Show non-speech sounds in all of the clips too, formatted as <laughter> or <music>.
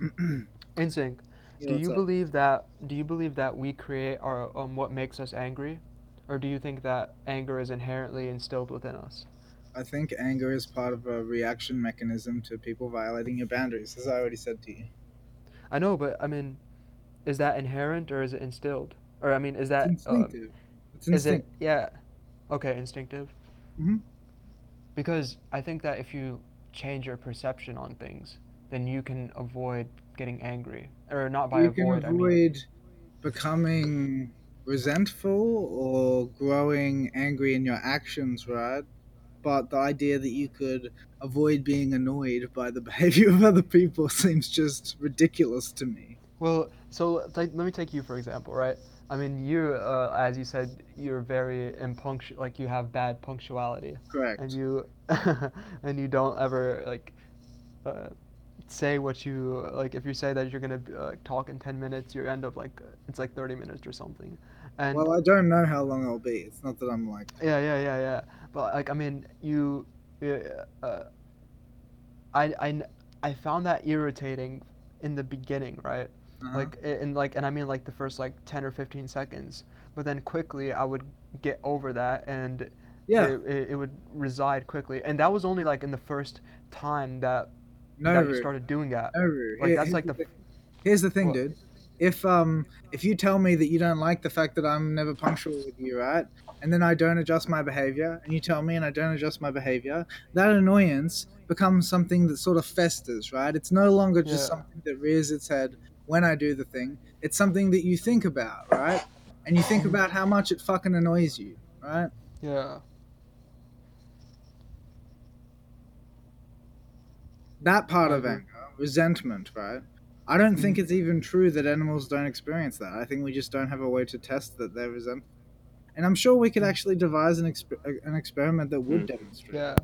<clears throat> Instinct. Yeah, Do you up? believe that? Do you believe that we create our um, what makes us angry, or do you think that anger is inherently instilled within us? I think anger is part of a reaction mechanism to people violating your boundaries, as I already said to you. I know, but I mean, is that inherent or is it instilled? Or I mean, is It's that um, instinctive. It's is it? Yeah. Okay, instinctive. hmm Because I think that if you change your perception on things, then you can avoid getting angry, or not by You can avoid. I mean, becoming resentful or growing angry in your actions, right? But the idea that you could avoid being annoyed by the <laughs> behavior of other people seems just ridiculous to me. Well, so like, let me take you for example, right? I mean, you, uh, as you said, you're very impunctual, like you have bad punctuality, Correct. and you, <laughs> and you don't ever like uh, say what you like. If you say that you're gonna uh, talk in ten minutes, you end up like it's like thirty minutes or something, and Well, I don't know how long I'll be. It's not that I'm like, yeah, yeah, yeah, yeah. But like, I mean, you, I, uh, I, I, I found that irritating in the beginning, right? uh-huh. Like, in like, and I mean like the first like 10 or 15 seconds. But then quickly I would get over that and it, yeah, it, it would reside quickly. And that was only like in the first time that, no, that you started doing that. no, Like, Here, that's here's like the. Here's the thing, what? dude. If um if you tell me that you don't like the fact that I'm never punctual with you, right? And then I don't adjust my behavior, and you tell me and I don't adjust my behavior, that annoyance becomes something that sort of festers, right? It's no longer just Yeah. something that rears its head when I do the thing. It's something that you think about, right? And you think Mhm. about how much it fucking annoys you, right? Yeah. That part of agree. anger, resentment, right? I don't think Mhm. it's even true that animals don't experience that. I think we just don't have a way to test that they're resentful. And I'm sure we could Mm. actually devise an, exp- an experiment that would Mm. demonstrate. Yeah.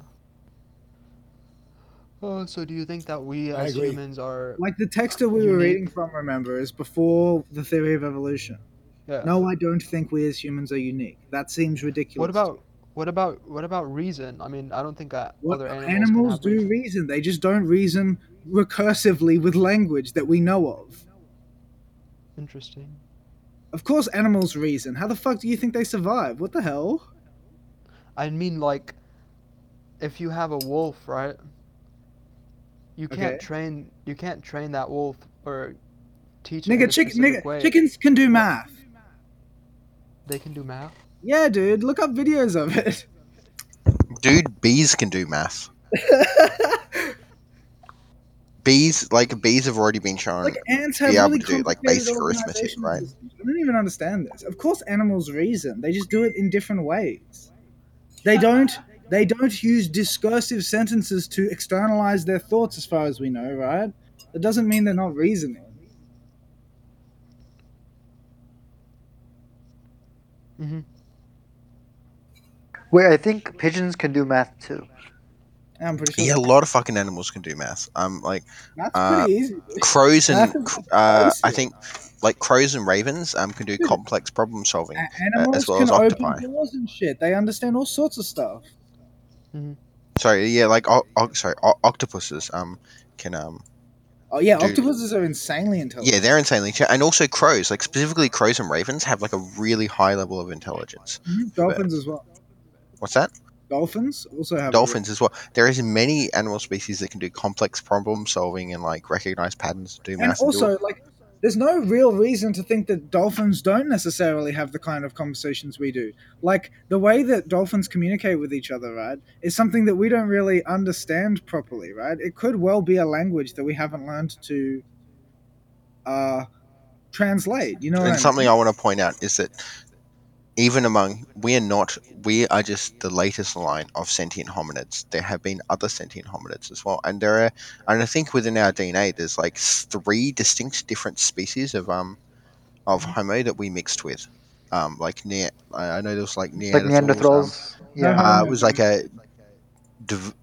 Oh, so do you think that we I as agree. humans are, Like the text that we were reading from, remember, is before the theory of evolution. yeah. No, I don't think we as humans are unique. That seems ridiculous. What about what about what about reason? I mean, I don't think that what other animals, animals, do reason. reason? They just don't reason recursively with language that we know of. Interesting. Of course, animals reason. How the fuck do you think they survive? What the hell? I mean, like, if you have a wolf, right? You can't Okay. train. You can't train that wolf or teach it Nigga, chick, nigga, chickens can do math. They can do math. Yeah, dude, look up videos of it. Dude, bees can do math. Bees, like bees, have already been shown. like ants have be able really to do, like, basic arithmetic, right? I don't even understand this. Of course, animals reason. They just do it in different ways. They don't. They don't use discursive sentences to externalize their thoughts, as far as we know, right? That doesn't mean they're not reasoning. Mm-hmm. Wait, I think pigeons can do math too. I'm pretty sure. yeah, a lot of fucking animals can do math. Um, like That's uh, pretty easy. crows and Math is cr- uh, I think like crows and ravens um can do Dude. complex problem solving. A- Animals well can as open octopi. doors and shit. They understand all sorts of stuff. Mm-hmm. Sorry, yeah, like o- o- sorry, o- octopuses um can um Oh yeah, Dude. octopuses are insanely intelligent. yeah they're insanely ch- and also crows like specifically crows and ravens have like a really high level of intelligence. Mhm. Dolphins as well. What's that? Dolphins also have Dolphins as well. There is many animal species that can do complex problem solving and like recognize patterns, do and math, and do also like there's no real reason to think that dolphins don't necessarily have the kind of conversations we do like the way that dolphins communicate with each other right is something that we don't really understand properly right it could well be a language that we haven't learned to uh translate you know and I something mean? I want to point out is that even among we are not we are just the latest line of sentient hominids. There have been other sentient hominids as well, and there are and I think within our DNA there's like three distinct different species of um of Homo that we mixed with. Um, like near I know there was like It's like Neanderthals. um, Yeah. Uh, it was like a Dev-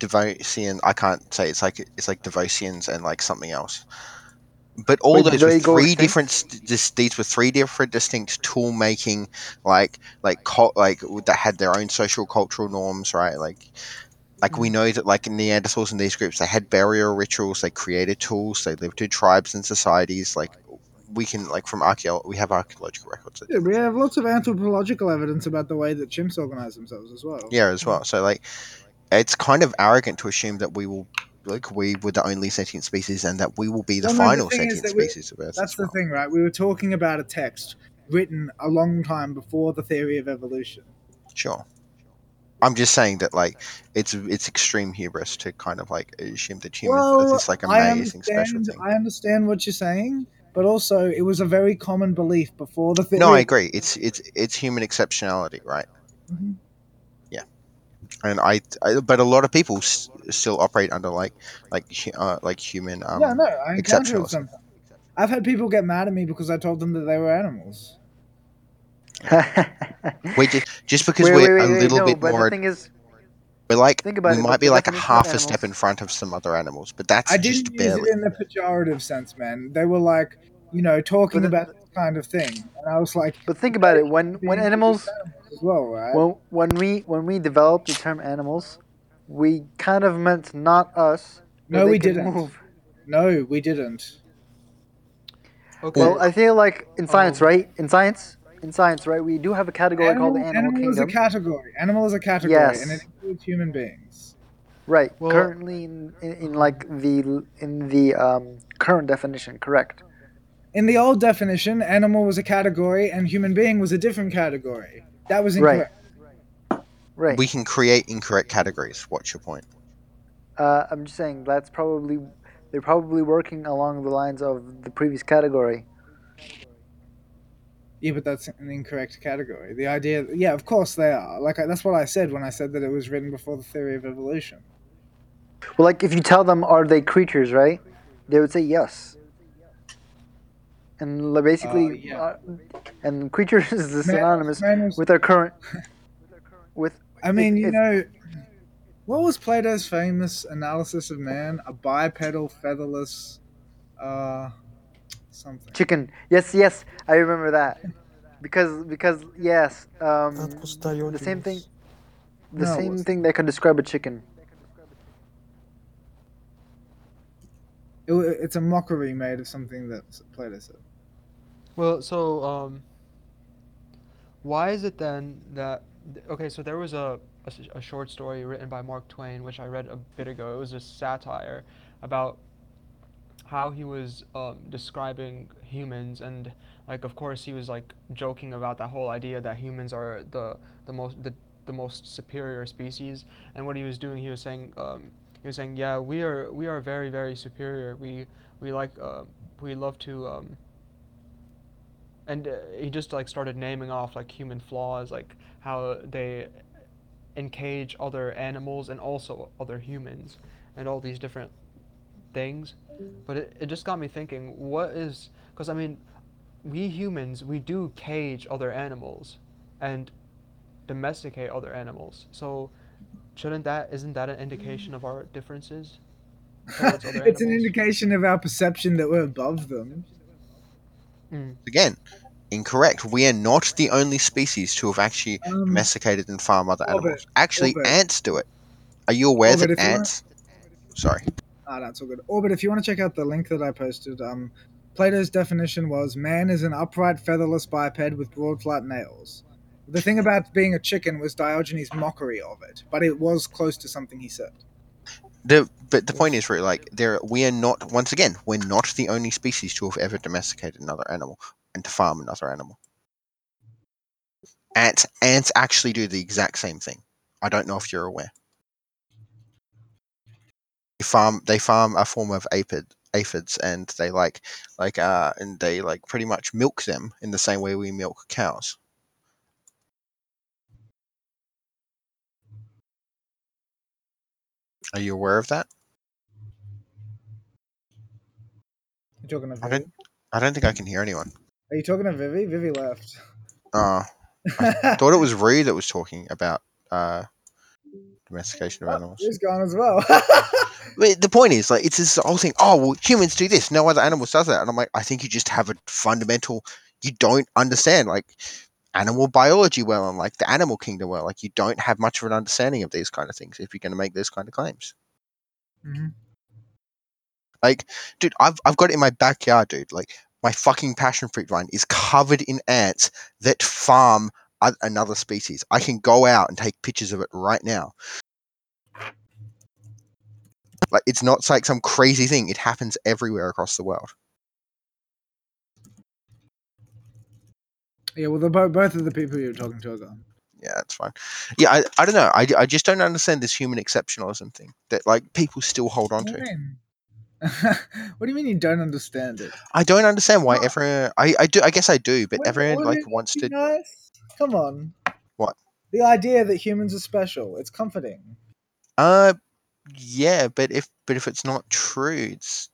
Devosian. I can't say it's like it's like Devosians and like something else. But all Wait, those were three different. st- these were three different distinct tool making, like like cult, like that had their own social cultural norms, right? Like like we mm. know that like Neanderthals and these groups, they had burial rituals, they created tools, they lived in tribes and societies. Like we can like from archaeo, we have archaeological records. Yeah, we have lots of anthropological evidence about the way that chimps organize themselves as well. Yeah, as well. So like, it's kind of arrogant to assume that we will. Like we were the only sentient species, and that we will be the Well, no, the final sentient we- species of Earth. That's the well. thing, right? We were talking about a text written a long time before the theory of evolution. Sure. I'm just saying that like it's it's extreme hubris to kind of like assume that humans are well, this like amazing special thing. I understand what you're saying, but also it was a very common belief before the theory. No, I agree. It's it's it's human exceptionality, right? Mhm. And I, I but a lot of people still operate under like like uh, like human um yeah, no, I encountered exceptionalism. some. I've had people get mad at me because I told them that they were animals. <laughs> we just just because Wait, we're wait, a wait, little no, bit but more the thing is, we're like think about we it, might be like a half a step in front of some other animals, but that's I just didn't use barely. it in the pejorative sense, man. They were like, you know, talking But the- about this kind of thing, and I was like, but think about it. When when being animals, as well, right? when when we when we developed the term animals, we kind of meant not us. no, we didn't. Move. No, we didn't. Okay. Well, I feel like in science, Um, right? In science, in science, right? We do have a category called the animal, animal is a category. Animal is a category, Yes. and it includes human beings. Right. Well- currently, in, in, in like the in the um, current definition, correct. In the old definition, animal was a category, and human being was a different category. That was incorrect. Right. We can create incorrect categories. What's your point? uh, I'm just saying that's probably they're probably working along the lines of the previous category. Yeah, but that's an incorrect category. The idea, yeah, of course they are. Like I, that's what I said when I said that it was written before the theory of evolution. Well, like if you tell them are they creatures, right? They would say yes. And basically, Uh, yeah. uh, and creatures is Man- synonymous man was- with our current. <laughs> With I mean, if- you know, what was Plato's famous analysis of man? A bipedal, featherless, uh, something. chicken, yes, yes, I remember that, because because yes, um, That was the same thing. The No, same thing that could describe a chicken. It, it's a mockery made of something that Plato said. Well, so um, why is it then that okay? So there was a a short story written by Mark Twain, which I read a bit ago. It was a satire about how he was um, describing humans, and like, of course, he was like joking about that whole idea that humans are the the most the, the most superior species. And what he was doing, he was saying um, he was saying, yeah, we are we are very very superior. We we like uh, we love to. Um, and uh, he just like started naming off like human flaws like how they encage other animals and also other humans and all these different things. But it, it just got me thinking what is because i mean we humans we do cage other animals and domesticate other animals. So shouldn't that isn't that an indication of our differences <laughs> it's an indication of our perception that we're above them. Mm. Again, incorrect. We are not the only species to have actually Um, domesticated and farm other animals. Actually, ants do it. Are you aware Orbit, that if you wanna- ants? Sorry. Ah, that's all good. Orbit, if you want to check out the link that I posted, um, Plato's definition was man is an upright, featherless biped with broad, flat nails. The thing about being a chicken was Diogenes' mockery of it, but it was close to something he said. The but the point is really like there we are not once again we're not the only species to have ever domesticated another animal and to farm another animal. Ants ants actually do the exact same thing. I don't know if you're aware. They farm they farm a form of aphid aphids and they like like uh and they like pretty much milk them in the same way we milk cows. Are you aware of that? You talking to I don't- I don't think I can hear anyone. Are you talking to Vivi? Vivi left. Uh, <laughs> thought it was Rue that was talking about uh, domestication of animals. He's gone as well. <laughs> But the point is, like, it's this whole thing. Oh, well, humans do this. No other animals does that. And I'm like, I think you just have a fundamental. You don't understand. Like, animal biology well and like the animal kingdom well. Like you don't have much of an understanding of these kind of things if you're going to make those kind of claims. Mhm. Like, dude, I've I've got it in my backyard, dude. Like my fucking passion fruit vine is covered in ants that farm another species. I can go out and take pictures of it right now. Like it's not like some crazy thing. It happens everywhere across the world. Yeah, well, the, both of the people you're talking to are gone. Yeah, that's fine. Yeah, I, I don't know. I, I just don't understand this human exceptionalism thing that like people still hold on to. what do you mean <laughs> you don't understand it? I don't understand why everyone. I, I do. I guess I do, but What- everyone like wants to. Nice? Come on. What? The idea that humans are special. It's comforting. Uh, yeah, but if but if it's not true, it's.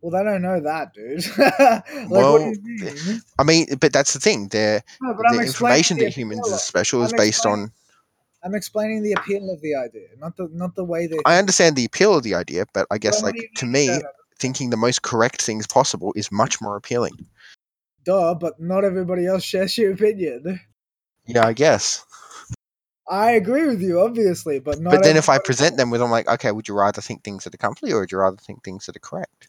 Well, they don't know that, dude. <laughs> like, what do you Well, mean? I mean, but that's the thing. The No, the information the that humans is special is I'm based on. I'm explaining the appeal of the idea, not the not the way that. I understand the appeal of the idea, but I guess Well, like to me, don't thinking the most correct things possible is much more appealing. Duh, but not everybody else shares your opinion. Yeah, I guess. I agree with you, obviously, but not. but then if I present them with, I'm like, okay, would you rather think things that are comfy or would you rather think things that are correct?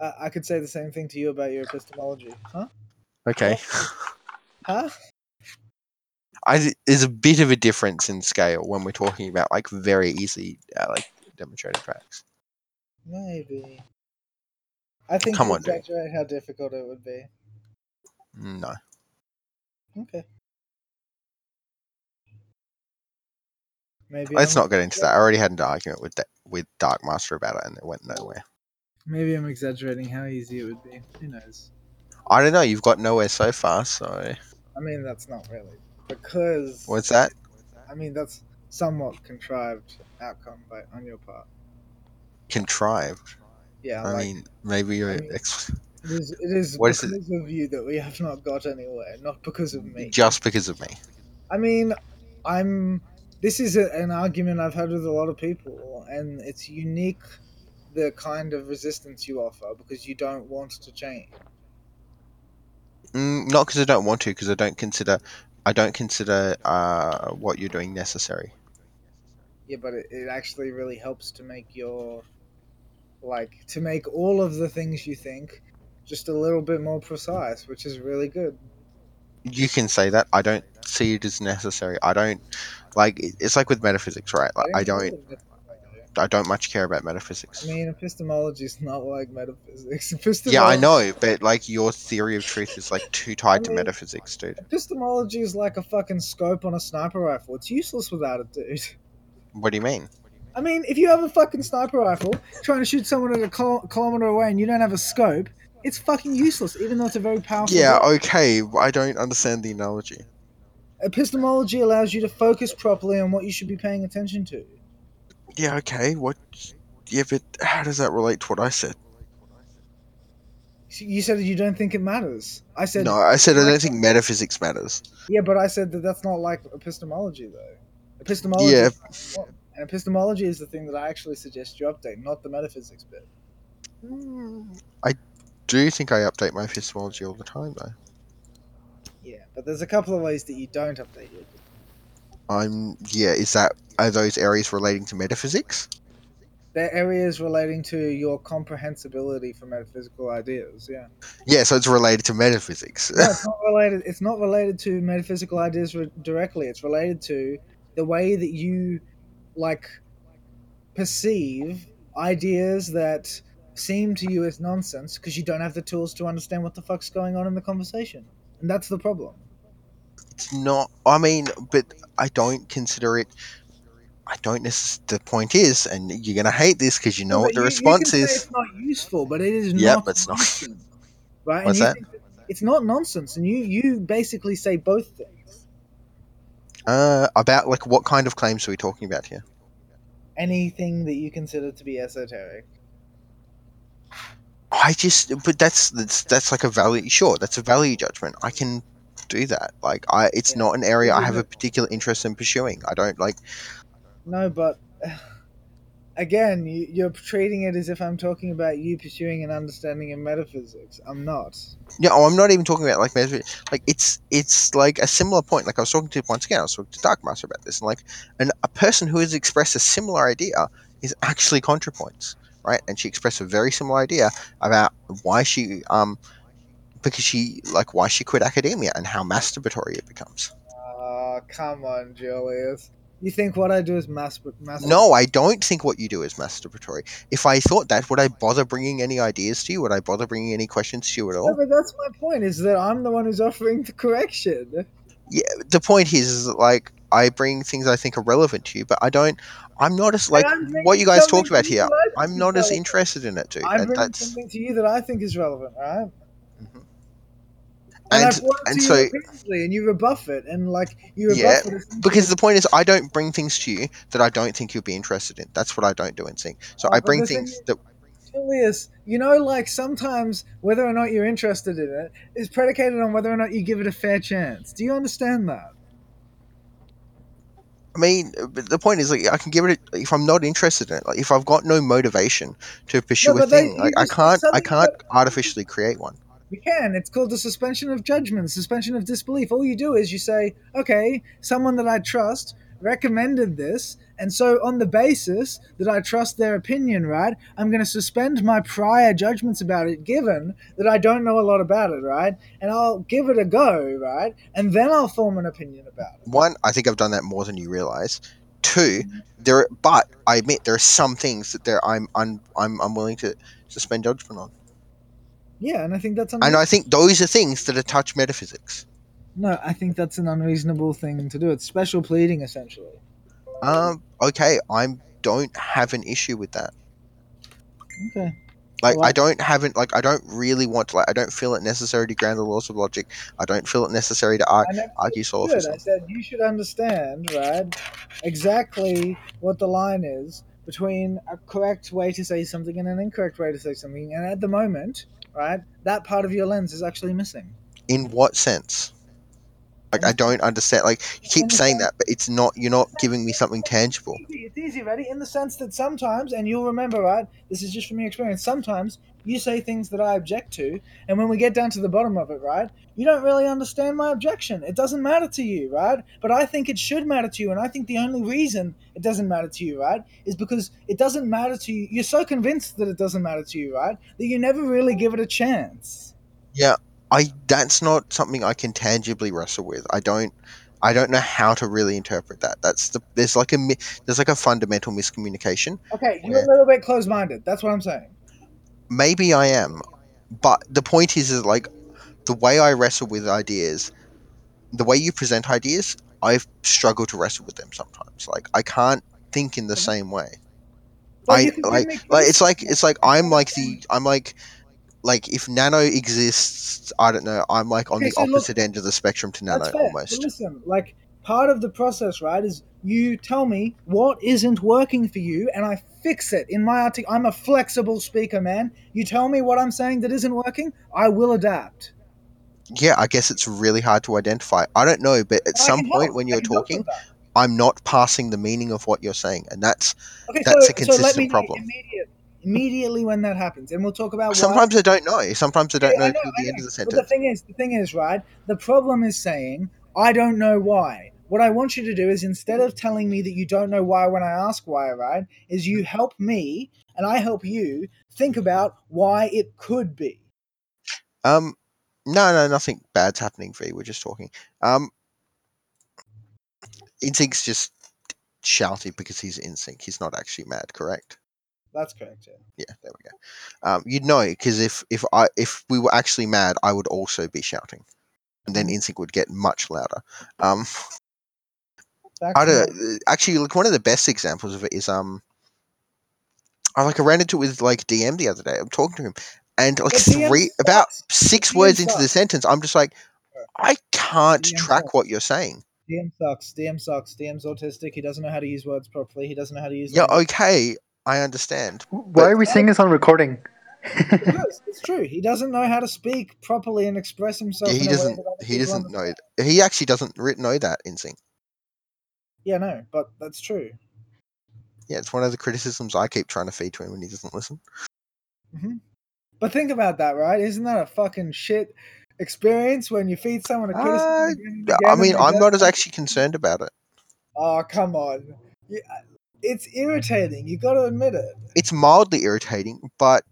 I, I could say the same thing to you about your epistemology, huh? Okay. Huh? I, there's a bit of a difference in scale when we're talking about like very easy, uh, like demonstrated facts. Maybe. I think Come you on, exaggerate how difficult it would be. No. Okay. Maybe Let's I'm, not get into that. I already had an argument with with Dark Master about it, and it went nowhere. Maybe I'm exaggerating how easy it would be. Who knows? I don't know. You've got nowhere so far, so I mean, that's not really because. what's that? I mean, that's somewhat contrived outcome by on your part. Contrived. Yeah, I like mean, maybe you're. I mean- Ex- it is. It is what is because it? of you that we have not got anywhere, not because of me. just because of me. I mean, I'm. This is a, an argument I've had with a lot of people, and it's unique the kind of resistance you offer because you don't want to change. Mm, not because I don't want to, because I don't consider, I don't consider uh, what you're doing necessary. Yeah, but it, it actually really helps to make your. Like, to make all of the things you think just a little bit more precise, which is really good. You can say that. I don't see it as necessary. I don't like. It's like with metaphysics, right? Like I don't. I don't much care about metaphysics. I mean, epistemology is not like metaphysics. <laughs> Epistemology, yeah, I know, but like your theory of truth is like too tied to mean- metaphysics, dude. Epistemology is like a fucking scope on a sniper rifle. It's useless without it, dude. What do you mean? I mean, if you have a fucking sniper rifle trying to shoot someone at a kil- kilometer away and you don't have a scope, it's fucking useless, even though it's a very powerful. Yeah, weapon. okay. I don't understand the analogy. Epistemology allows you to focus properly on what you should be paying attention to. Yeah, okay. What? Yeah, but how does that relate to what I said? You said you don't think it matters. I said No, I said I don't think metaphysics matters. yeah, but I said that that's not like epistemology though. Epistemology, Yeah. is and epistemology is the thing that I actually suggest you update, not the metaphysics bit. Hmm, I do think I update my epistemology all the time, though. Yeah, but there's a couple of ways that you don't update it. I'm yeah. Is that are those areas relating to metaphysics? They're areas relating to your comprehensibility for metaphysical ideas. Yeah. Yeah, so it's related to metaphysics. No, it's <laughs> not related. It's not related to metaphysical ideas re- directly. It's related to the way that you like perceive ideas that seem to you as nonsense because you don't have the tools to understand what the fuck's going on in the conversation, and that's the problem. It's not. I mean, but I don't consider it. I don't. The point is, and you're gonna hate this because you know No, what the you- you response say is. It's not useful, but it is Yep, not. it's not. Right? What's that? think It's not nonsense, and you you basically say both things. Uh, about like what kind of claims are we talking about here? Anything that you consider to be esoteric. I just, but that's that's that's like a value. Sure, that's a value judgment. I can do that. Like, I, it's Yeah. not an area I have a particular interest in pursuing. I don't like. No, but <sighs> again, you, you're treating it as if I'm talking about you pursuing an understanding of metaphysics. I'm not. Yeah, oh, I'm not even talking about like metaphysics. like it's it's like a similar point. Like I was talking to once again, I was talking to Dark Master about this, and like and a person who has expressed a similar idea is actually ContraPoints, right? And she expressed a very similar idea about why she um because she like why she quit academia and how masturbatory it becomes. Oh, come on, Julius. You think what I do is masturbatory? No, I don't think what you do is masturbatory. If I thought that, would I bother bringing any ideas to you? Would I bother bringing any questions to you at No, all? but that's my point. Is that I'm the one who's offering the correction. Yeah, the point is, is like I bring things I think are relevant to you, but I don't. I'm not as like what you guys talked about here. I I'm not as interested in it, dude. And bringing that's something to you that I think is relevant, right? Mhm. And, And- and so- you and you rebuff it, and like you rebuff Yeah, it because the point is, I don't bring things to you that I don't think you'll be interested in. That's what I don't do in sync. So Oh, I bring the thing things that Julius, you know, like sometimes whether or not you're interested in it is predicated on whether or not you give it a fair chance. Do you understand that? I mean, the point is, like, I can give it a, if I'm not interested in it. Like, if I've got no motivation to pursue a but they- thing, like, I can't, I can't that- artificially create one. You can. It's called the suspension of judgment, suspension of disbelief. All you do is you say, okay, someone that I trust recommended this, and so on the basis that I trust their opinion, right, I'm going to suspend my prior judgments about it, given that I don't know a lot about it, right, and I'll give it a go, right, and then I'll form an opinion about it. One, I think I've done that more than you realize. Two, mm-hmm. there, but I admit there are some things that there I'm un, I'm unwilling to suspend judgment on, Yeah, and I think that's and. I think those are things that are touch metaphysics. no, I think that's an unreasonable thing to do. It's special pleading, essentially. Um, okay, I don't have an issue with that. Okay. Like Well, I don't haven't like I don't really want to like I don't feel it necessary to ground the laws of logic. I don't feel it necessary to ar- argue solipsism. I said you should understand, right, exactly what the line is between a correct way to say something and an incorrect way to say something. And at the moment, right, that part of your lens is actually missing. In what sense? Like I don't understand. Like you keep saying that, but it's not. You're not giving me something tangible. It's easy, ready? In the sense that sometimes, and you'll remember, right, this is just from your experience, sometimes you say things that I object to, and when we get down to the bottom of it, right, you don't really understand my objection. It doesn't matter to you, right? But I think it should matter to you, and I think the only reason it doesn't matter to you, right, is because it doesn't matter to you. You're so convinced that it doesn't matter to you, right, that you never really give it a chance. Yeah, I that's not something I can tangibly wrestle with. I don't. I don't know how to really interpret that. That's the there's like a mi- there's like a fundamental miscommunication. Okay, you're Yeah. a little bit closed-minded. That's what I'm saying. Maybe I am, but the point is, is like the way I wrestle with ideas, the way you present ideas, I've struggled to wrestle with them sometimes. Like I can't think in the Mhm. same way. Well, I you can give like like it's like it's like I'm like the I'm like like if nano exists, I don't know. I'm like on Okay, the so look- opposite end of the spectrum to nano fair. But almost. listen, like part of the process, right, is you tell me what isn't working for you, and I fix it in my article. I'm a flexible speaker, man. You tell me what I'm saying that isn't working, I will adapt. Yeah, I guess it's really hard to identify. I don't know, but at I some point help. when you're talking. I'm not passing the meaning of what you're saying, and that's okay, that's so, a so let consistent me problem. Immediate, immediately when that happens, and we'll talk about why. sometimes I don't know. Sometimes I don't Yeah, know, I know, till I the end know. of the But the thing is, the thing is, right? The problem is saying I don't know why. What I want you to do is instead of telling me that you don't know why when I ask why, right? Is you help me and I help you think about why it could be. Um, no, no, nothing bad's happening. V, we're just talking. Um, Insync's just shouting because he's in sync. He's not actually mad, correct? That's correct. Yeah. Yeah, there we go. Um, you'd know because if if I if we were actually mad, I would also be shouting, and then Mhm. Insync would get much louder. Um, <laughs> Back I don't my- uh, actually like one of the best examples of it is um, I like I ran into it with like DM the other day. I'm talking to him, and like But DM three about six DM words into the sentence, I'm just like, I can't DM track sucks. what you're saying. DM sucks. DM sucks. DM's autistic. He doesn't know how to use words properly. He doesn't know how to use. Yeah, language. okay, I understand. Why are we saying this on recording? Because <laughs> it's true. He doesn't know how to speak properly and express himself. Yeah, he in a way doesn't. that other He doesn't understand. know. He actually doesn't know that Insync. Yeah, no, but that's true. Yeah, it's one of the criticisms I keep trying to feed to him when he doesn't listen. But think about that, right? Isn't that a fucking shit experience when you feed someone a Uh, criticism? again I mean, I'm don't as actually concerned about it. Oh, come on. You- It's irritating. You've got to admit it. It's mildly irritating, but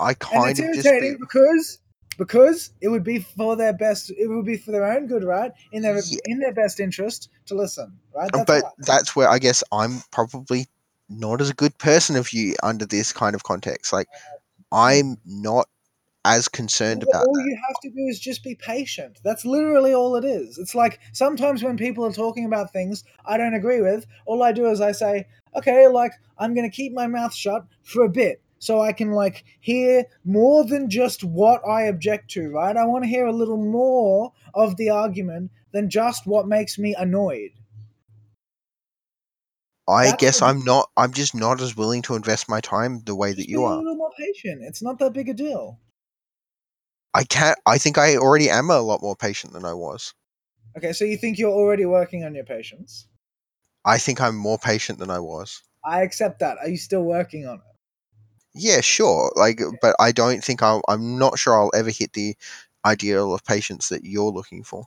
I kind of just irritating feel, because because it would be for their best. It would be for their own good, right? In their Yeah. in their best interest to listen, right? That's but that's where I guess I'm probably not as a good person of you under this kind of context. Like, I'm not as concerned But about all that. you have to do is just be patient. That's literally all it is. It's like sometimes when people are talking about things I don't agree with, all I do is I say, okay, like I'm going to keep my mouth shut for a bit so I can like hear more than just what I object to, right? I want to hear a little more of the argument than just what makes me annoyed. I That's guess I'm not. I'm just not as willing to invest my time the way that you a are. little more patient. It's not that big a deal. I can't. I think I already am a lot more patient than I was. Okay, so you think you're already working on your patience? I think I'm more patient than I was. I accept that. Are you still working on it? Yeah, sure. Like, but I don't think I'll. I'm not sure I'll ever hit the ideal of patience that you're looking for.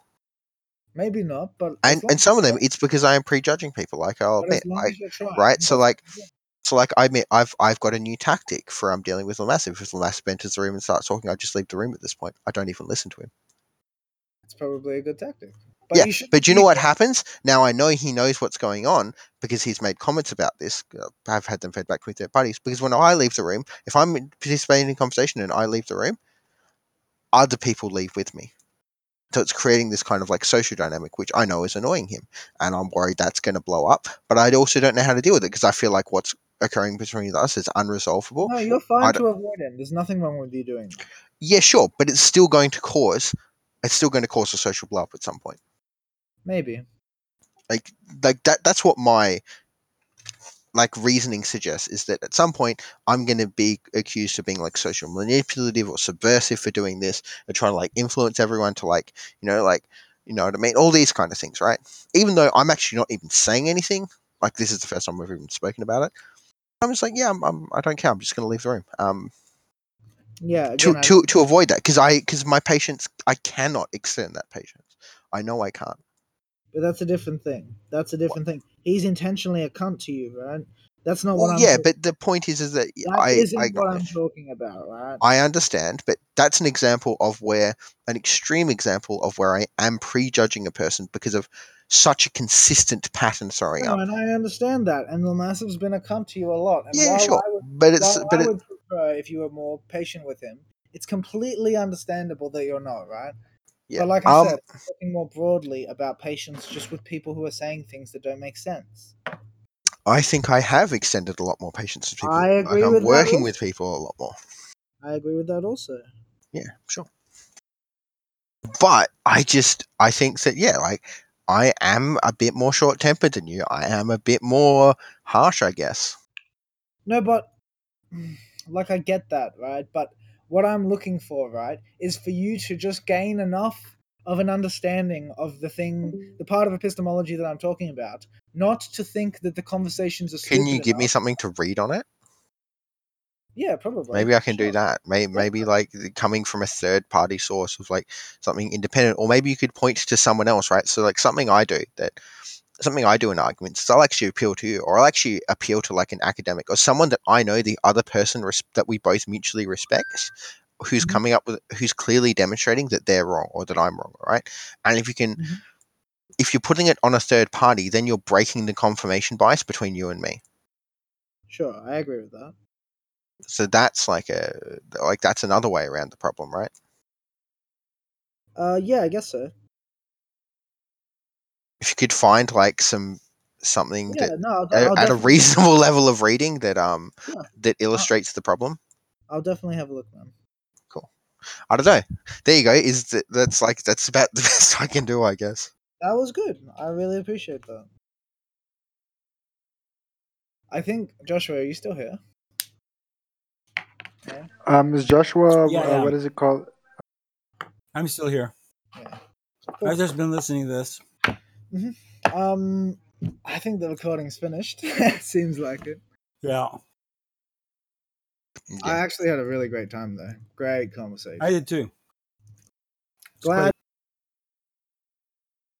Maybe not, but And and some of them, it's because I am prejudging people. Like I'll admit, long I, as you're trying, right? So like, so like I admit, I've I've got a new tactic for um dealing with Lamassive. If Lamassive enters the room and starts talking, I just leave the room at this point. I don't even listen to him. it's probably a good tactic. But yeah, should. but do you know what happens? Now I know he knows what's going on because he's made comments about this. uh, I've had them fed back with their buddies Because when I leave the room, if I'm participating in conversation and I leave the room, other people leave with me. So it's creating this kind of like social dynamic, which I know is annoying him, and I'm worried that's going to blow up. But I also don't know how to deal with it because I feel like what's occurring between us is unresolvable. No, you're fine to avoid him. There's nothing wrong with you doing that. Yeah, sure, but it's still going to cause, it's still going to cause a social blow up at some point. Maybe. like like that that's what my like reasoning suggests is that at some point I'm going to be accused of being like social manipulative or subversive for doing this and trying to like influence everyone to like you know like you know what I mean? All these kind of things right? Even though I'm actually not even saying anything like this is the first time we've even spoken about it I'm just like yeah I'm, I'm I don't care. I'm just going to leave the room. Um Yeah. to I- to to avoid that because I because my patience I cannot extend that patience. I know I can't but that's a different thing. That's a different thing. He's intentionally a cunt to you, right? That's not what I'm. yeah but the point is is that that I isn't I what I'm acknowledge talking about, right? I understand, but that's an example of where an extreme example of where I am prejudging a person because of such a consistent pattern throwing no, up. and I understand that. And the massive's been a cunt to you a lot. And Yeah, sure, I would, but it's but I it, prefer if you were more patient with him, it's completely understandable that you're not, right? Yeah. But like I um, said, talking more broadly about patience just with people who are saying things that don't make sense. I think I have extended a lot more patience to people. I agree I'm with working also. with people a lot more. I agree with that also. Yeah, sure. But I just I think that yeah, like I am a bit more short tempered than you. I am a bit more harsh, I guess. No, but like I get that, right? But what I'm looking for, right, is for you to just gain enough of an understanding of the thing, the part of epistemology that I'm talking about, not to think that the conversations are. Can you give me something to read on it? Yeah, probably. Maybe I can do that. Maybe, maybe like coming from a third party source of like something independent, or maybe you could point to someone else, right? So like something I do that something I do in arguments, is I'll actually appeal to you, or I'll actually appeal to like an academic or someone that I know the other person res- that we both mutually respect, who's Mhm. coming up with who's clearly demonstrating that they're wrong or that I'm wrong, right? And if you can. Mhm. If you're putting it on a third party, then you're breaking the confirmation bias between you and me. Sure, I agree with that. So that's like a like that's another way around the problem, right? Uh, yeah, I guess so. If you could find like some something Yeah, that no, I'll, a- I'll at a reasonable level of reading that um Yeah. that illustrates the problem I'll definitely have a look, man. Cool. I don't know there you go is that that's like that's about the <laughs> best i can do i guess That was good. I really appreciate that. I think Joshua, are you still here? Yeah. Um, is Joshua? Yeah, I uh, what is it called? I'm still here. Yeah. I've just been listening to this. Um, I think the recording's finished. <laughs> Seems like it. Yeah, I actually had a really great time though. Great conversation. I did too. Glad